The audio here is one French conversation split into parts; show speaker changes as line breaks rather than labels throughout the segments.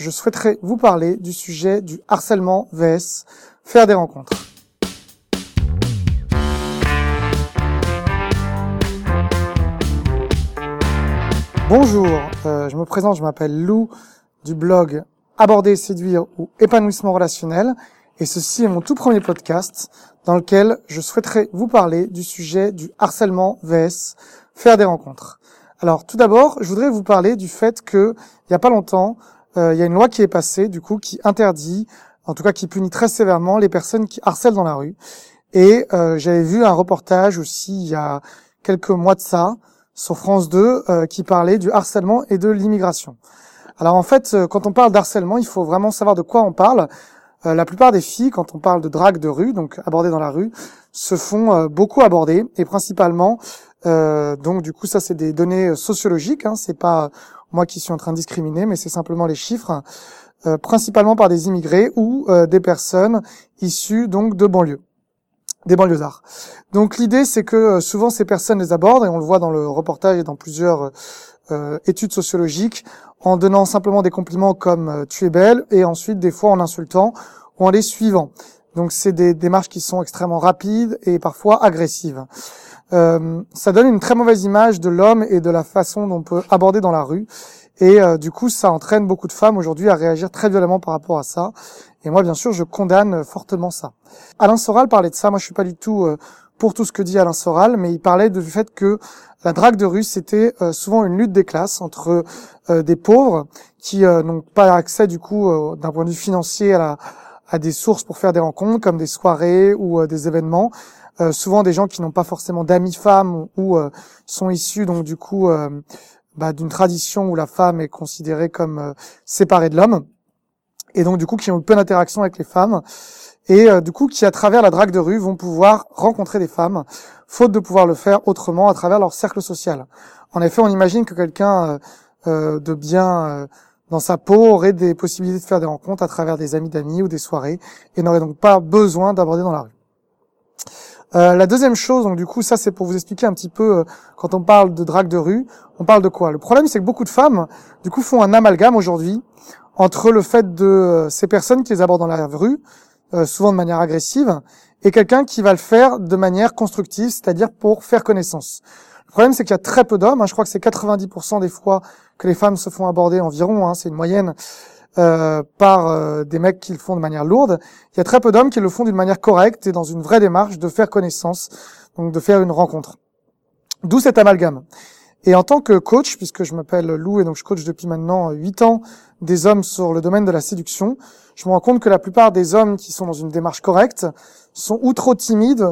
Je souhaiterais vous parler du sujet du harcèlement vs faire des rencontres. Bonjour, euh, je me présente, je m'appelle Lou du blog Aborder, séduire ou épanouissement relationnel et ceci est mon tout premier podcast dans lequel je souhaiterais vous parler du sujet du harcèlement vs faire des rencontres. Alors tout d'abord, je voudrais vous parler du fait que il y a pas longtemps, il y a une loi qui est passée du coup qui interdit, en tout cas qui punit très sévèrement les personnes qui harcèlent dans la rue. Et euh, j'avais vu un reportage aussi il y a quelques mois de ça sur France 2 euh, qui parlait du harcèlement et de l'immigration. Alors en fait, quand on parle d'harcèlement, il faut vraiment savoir de quoi on parle. Euh, la plupart des filles, quand on parle de drague de rue, donc abordées dans la rue, se font euh, beaucoup aborder et principalement, euh, donc du coup ça c'est des données sociologiques, hein, c'est pas moi qui suis en train de discriminer, mais c'est simplement les chiffres, principalement par des immigrés ou des personnes issues donc de banlieues des banlieusards. Donc l'idée c'est que souvent ces personnes les abordent et on le voit dans le reportage et dans plusieurs études sociologiques en donnant simplement des compliments comme tu es belle et ensuite des fois en insultant ou en les suivant. Donc c'est des démarches qui sont extrêmement rapides et parfois agressives. Euh, ça donne une très mauvaise image de l'homme et de la façon dont on peut aborder dans la rue. Et euh, du coup, ça entraîne beaucoup de femmes aujourd'hui à réagir très violemment par rapport à ça. Et moi, bien sûr, je condamne fortement ça. Alain Soral parlait de ça. Moi, je suis pas du tout euh, pour tout ce que dit Alain Soral, mais il parlait du fait que la drague de rue, c'était euh, souvent une lutte des classes entre des pauvres qui n'ont pas accès, du coup, d'un point de vue financier à la à des sources pour faire des rencontres, comme des soirées ou euh, des événements. Euh, souvent des gens qui n'ont pas forcément d'amis femmes ou, euh, sont issus donc du coup bah, d'une tradition où la femme est considérée comme séparée de l'homme et donc du coup qui ont eu peu d'interaction avec les femmes et du coup qui à travers la drague de rue vont pouvoir rencontrer des femmes faute de pouvoir le faire autrement à travers leur cercle social. En effet, on imagine que quelqu'un de bien dans sa peau aurait des possibilités de faire des rencontres à travers des amis d'amis ou des soirées et n'aurait donc pas besoin d'aborder dans la rue. Euh, la deuxième chose, donc du coup, ça c'est pour vous expliquer un petit peu euh, quand on parle de drague de rue, on parle de quoi? Le problème, c'est que beaucoup de femmes, du coup, font un amalgame aujourd'hui entre le fait de euh, ces personnes qui les abordent dans la rue, souvent de manière agressive, et quelqu'un qui va le faire de manière constructive, c'est-à-dire pour faire connaissance. Le problème, c'est qu'il y a très peu d'hommes. Hein, je crois que c'est 90% des fois que les femmes se font aborder environ. Hein, c'est une moyenne euh, par euh, des mecs qui le font de manière lourde. Il y a très peu d'hommes qui le font d'une manière correcte et dans une vraie démarche de faire connaissance, donc de faire une rencontre. D'où cet amalgame. Et en tant que coach, puisque je m'appelle Lou et donc je coach depuis maintenant 8 ans des hommes sur le domaine de la séduction, je me rends compte que la plupart des hommes qui sont dans une démarche correcte sont ou trop timides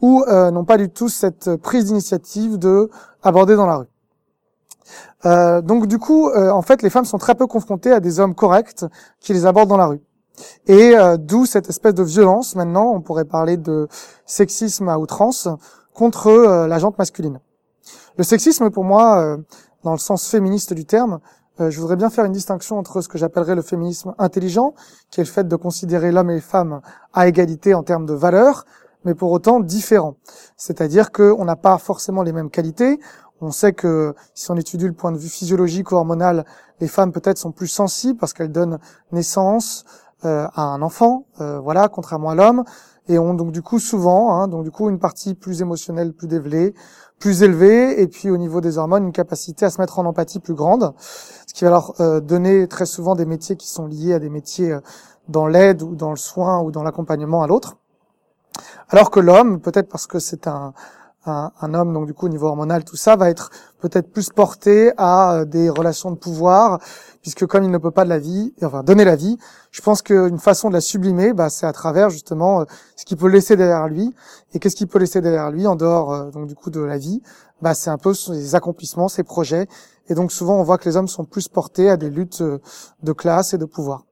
ou euh, n'ont pas du tout cette prise d'initiative de aborder dans la rue. Euh, donc du coup, euh, en fait, les femmes sont très peu confrontées à des hommes corrects qui les abordent dans la rue. Et d'où cette espèce de violence maintenant, on pourrait parler de sexisme à outrance, contre la jante masculine. Le sexisme, pour moi, dans le sens féministe du terme, je voudrais bien faire une distinction entre ce que j'appellerais le féminisme intelligent, qui est le fait de considérer l'homme et les femmes à égalité en termes de valeurs, mais pour autant différents. C'est-à-dire qu'on n'a pas forcément les mêmes qualités. On sait que si on étudie le point de vue physiologique ou hormonal, les femmes peut-être sont plus sensibles parce qu'elles donnent naissance euh, à un enfant, euh, voilà, contrairement à l'homme, et ont donc du coup souvent, hein, donc du coup une partie plus émotionnelle, plus dévelée, plus élevée, et puis au niveau des hormones, une capacité à se mettre en empathie plus grande, ce qui va leur euh, donner très souvent des métiers qui sont liés à des métiers dans l'aide ou dans le soin ou dans l'accompagnement à l'autre. Alors que l'homme, peut-être parce que c'est un, un, homme, donc du coup au niveau hormonal, tout ça va être peut-être plus porté à euh, des relations de pouvoir, puisque comme il ne peut pas de la vie, enfin donner la vie, je pense qu'une façon de la sublimer, bah, c'est à travers justement euh, ce qu'il peut laisser derrière lui. Et qu'est-ce qu'il peut laisser derrière lui en dehors euh, donc du coup de la vie? Bah, c'est un peu ses accomplissements, ses projets. Et donc souvent on voit que les hommes sont plus portés à des luttes de classe et de pouvoir.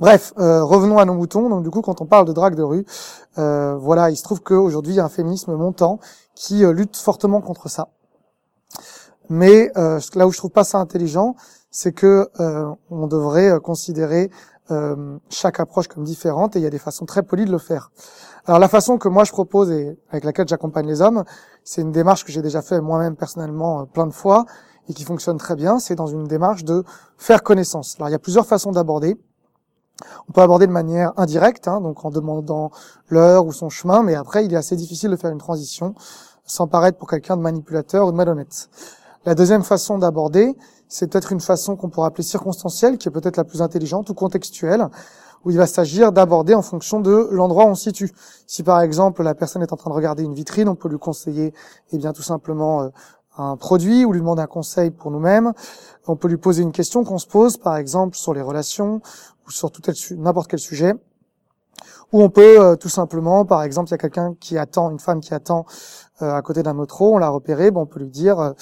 Bref, euh, revenons à nos moutons. Donc du coup, quand on parle de drague de rue, euh, voilà, il se trouve qu'aujourd'hui, il y a un féminisme montant qui euh, lutte fortement contre ça. Mais là où je trouve pas ça intelligent, c'est que on devrait considérer chaque approche comme différente et il y a des façons très polies de le faire. Alors la façon que moi je propose et avec laquelle j'accompagne les hommes, c'est une démarche que j'ai déjà fait moi-même personnellement plein de fois et qui fonctionne très bien, c'est dans une démarche de faire connaissance. Alors il y a plusieurs façons d'aborder. On peut aborder de manière indirecte, hein, donc en demandant l'heure ou son chemin, mais après il est assez difficile de faire une transition sans paraître pour quelqu'un de manipulateur ou de malhonnête. La deuxième façon d'aborder, c'est peut-être une façon qu'on pourrait appeler circonstancielle, qui est peut-être la plus intelligente ou contextuelle, où il va s'agir d'aborder en fonction de l'endroit où on se situe. Si par exemple la personne est en train de regarder une vitrine, on peut lui conseiller eh bien tout simplement euh, un produit ou lui demander un conseil pour nous-mêmes. On peut lui poser une question qu'on se pose par exemple sur les relations ou sur tout n'importe quel sujet. Ou on peut euh, tout simplement, par exemple, il y a quelqu'un qui attend, une femme qui attend euh, à côté d'un métro, on l'a repéré, bon, on peut lui dire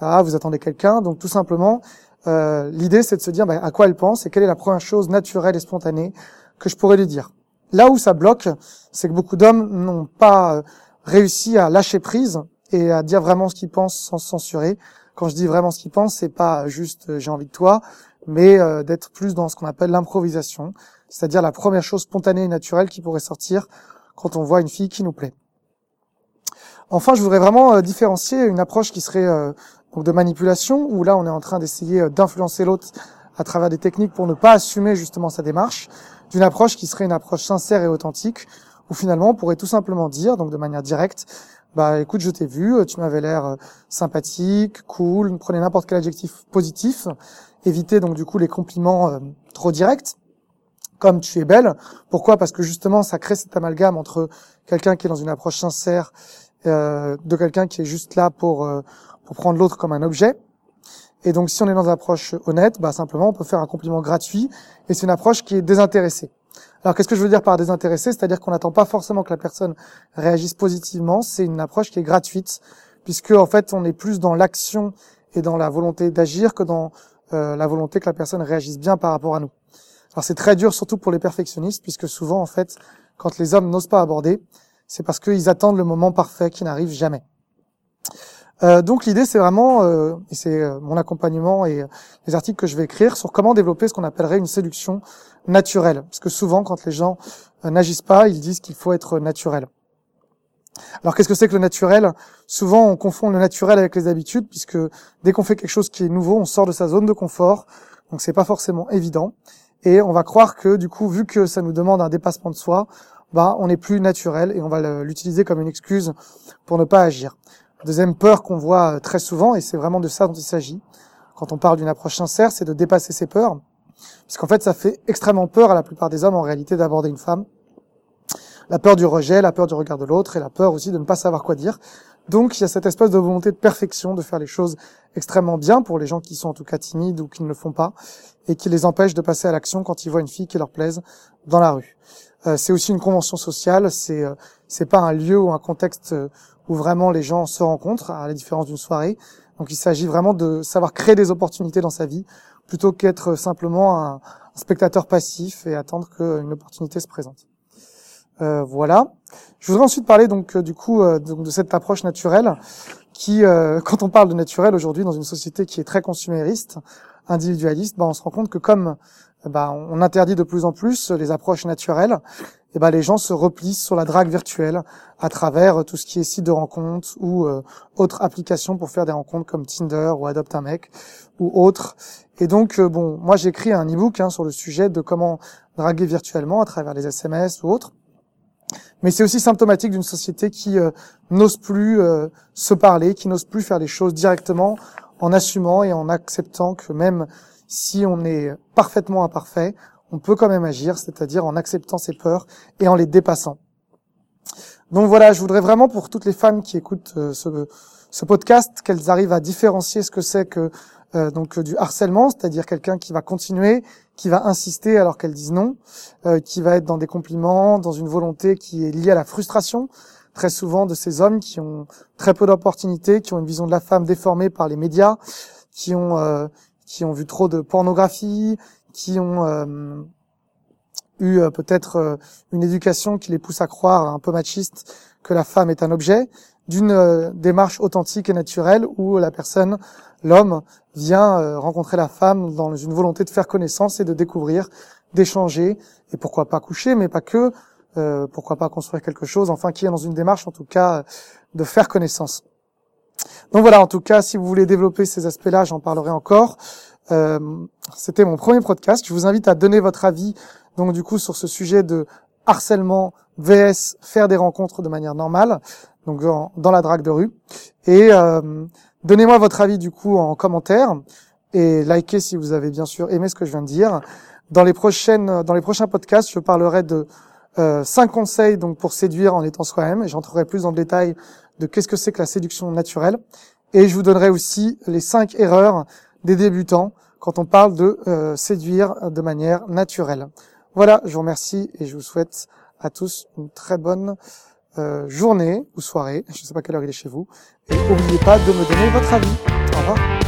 ah vous attendez quelqu'un, donc tout simplement euh, l'idée, c'est de se dire bah, à quoi elle pense et quelle est la première chose naturelle et spontanée que je pourrais lui dire. Là où ça bloque, c'est que beaucoup d'hommes n'ont pas euh, réussi à lâcher prise et à dire vraiment ce qu'ils pensent sans se censurer. Quand je dis vraiment ce qu'ils pensent, c'est pas juste euh, j'ai envie de toi, mais d'être plus dans ce qu'on appelle l'improvisation, c'est-à-dire la première chose spontanée et naturelle qui pourrait sortir quand on voit une fille qui nous plaît. Enfin, je voudrais vraiment différencier une approche qui serait donc de manipulation, où là on est en train d'essayer euh, d'influencer l'autre à travers des techniques pour ne pas assumer justement sa démarche, d'une approche qui serait une approche sincère et authentique, où finalement on pourrait tout simplement dire, donc de manière directe, bah écoute, je t'ai vu, euh, tu m'avais l'air euh, sympathique, cool, prenez n'importe quel adjectif positif, évitez donc du coup les compliments trop directs, comme tu es belle. Pourquoi? Parce que justement ça crée cet amalgame entre quelqu'un qui est dans une approche sincère de quelqu'un qui est juste là pour pour prendre l'autre comme un objet. Et donc, si on est dans une approche honnête, bah, simplement, on peut faire un compliment gratuit, et c'est une approche qui est désintéressée. Alors, qu'est-ce que je veux dire par désintéressé? C'est-à-dire qu'on n'attend pas forcément que la personne réagisse positivement. C'est une approche qui est gratuite, puisque en fait, on est plus dans l'action et dans la volonté d'agir que dans euh, la volonté que la personne réagisse bien par rapport à nous. Alors, c'est très dur, surtout pour les perfectionnistes, puisque souvent, en fait, quand les hommes n'osent pas aborder, c'est parce qu'ils attendent le moment parfait qui n'arrive jamais. Euh, donc l'idée c'est vraiment, euh, et c'est mon accompagnement et les articles que je vais écrire sur comment développer ce qu'on appellerait une séduction naturelle. Parce que souvent quand les gens n'agissent pas, ils disent qu'il faut être naturel. Alors qu'est-ce que c'est que le naturel? Souvent on confond le naturel avec les habitudes, puisque dès qu'on fait quelque chose qui est nouveau, on sort de sa zone de confort, donc c'est pas forcément évident. Et on va croire que du coup, vu que ça nous demande un dépassement de soi, bah on n'est plus naturel et on va l'utiliser comme une excuse pour ne pas agir. Deuxième peur qu'on voit euh, très souvent, et c'est vraiment de ça dont il s'agit, quand on parle d'une approche sincère, c'est de dépasser ses peurs. Parce qu'en fait, ça fait extrêmement peur à la plupart des hommes, en réalité, d'aborder une femme. La peur du rejet, la peur du regard de l'autre, et la peur aussi de ne pas savoir quoi dire. Donc, il y a cette espèce de volonté de perfection, de faire les choses extrêmement bien pour les gens qui sont en tout cas timides ou qui ne le font pas, et qui les empêche de passer à l'action quand ils voient une fille qui leur plaise dans la rue. Euh, c'est aussi une convention sociale, c'est euh, c'est pas un lieu ou un contexte où vraiment les gens se rencontrent, à la différence d'une soirée. Donc il s'agit vraiment de savoir créer des opportunités dans sa vie, plutôt qu'être simplement un, spectateur passif et attendre qu'une opportunité se présente. Euh, voilà. Je voudrais ensuite parler donc euh, du coup euh, de cette approche naturelle qui, quand on parle de naturel aujourd'hui dans une société qui est très consumériste, individualiste, bah, on se rend compte que comme bah, on interdit de plus en plus les approches naturelles, et ben les gens se replient sur la drague virtuelle à travers tout ce qui est site de rencontres ou autres applications pour faire des rencontres comme Tinder ou Adopte un mec ou autres. Et donc bon, moi j'ai écrit un e-book hein, sur le sujet de comment draguer virtuellement à travers les SMS ou autres. Mais c'est aussi symptomatique d'une société qui euh, n'ose plus se parler, qui n'ose plus faire les choses directement en assumant et en acceptant que même si on est parfaitement imparfait, on peut quand même agir, c'est-à-dire en acceptant ses peurs et en les dépassant. Donc voilà, je voudrais vraiment pour toutes les femmes qui écoutent euh, ce, podcast qu'elles arrivent à différencier ce que c'est que euh, donc du harcèlement, c'est-à-dire quelqu'un qui va continuer, qui va insister alors qu'elles disent non, euh, qui va être dans des compliments, dans une volonté qui est liée à la frustration, très souvent de ces hommes qui ont très peu d'opportunités, qui ont une vision de la femme déformée par les médias, qui ont qui ont vu trop de pornographie, qui ont euh, eu euh, peut-être euh, une éducation qui les pousse à croire un peu machiste que la femme est un objet, d'une démarche authentique et naturelle où la personne, l'homme, vient rencontrer la femme dans une volonté de faire connaissance et de découvrir, d'échanger, et pourquoi pas coucher, mais pas que, pourquoi pas construire quelque chose, enfin qui est dans une démarche en tout cas de faire connaissance. Donc voilà, en tout cas, si vous voulez développer ces aspects-là, j'en parlerai encore. Euh, C'était mon premier podcast. Je vous invite à donner votre avis, donc du coup, sur ce sujet de harcèlement vs faire des rencontres de manière normale, donc dans, la drague de rue. Et euh, donnez-moi votre avis du coup en commentaire et likez si vous avez bien sûr aimé ce que je viens de dire. Dans les prochaines, dans les prochains podcasts, je parlerai de euh, cinq conseils donc pour séduire en étant soi-même et j'entrerai plus dans le détail de qu'est-ce que c'est que la séduction naturelle et je vous donnerai aussi les cinq erreurs des débutants quand on parle de euh, séduire de manière naturelle. Voilà, je vous remercie et je vous souhaite à tous une très bonne euh, journée ou soirée, je ne sais pas quelle heure il est chez vous, et n'oubliez pas de me donner votre avis. Au revoir.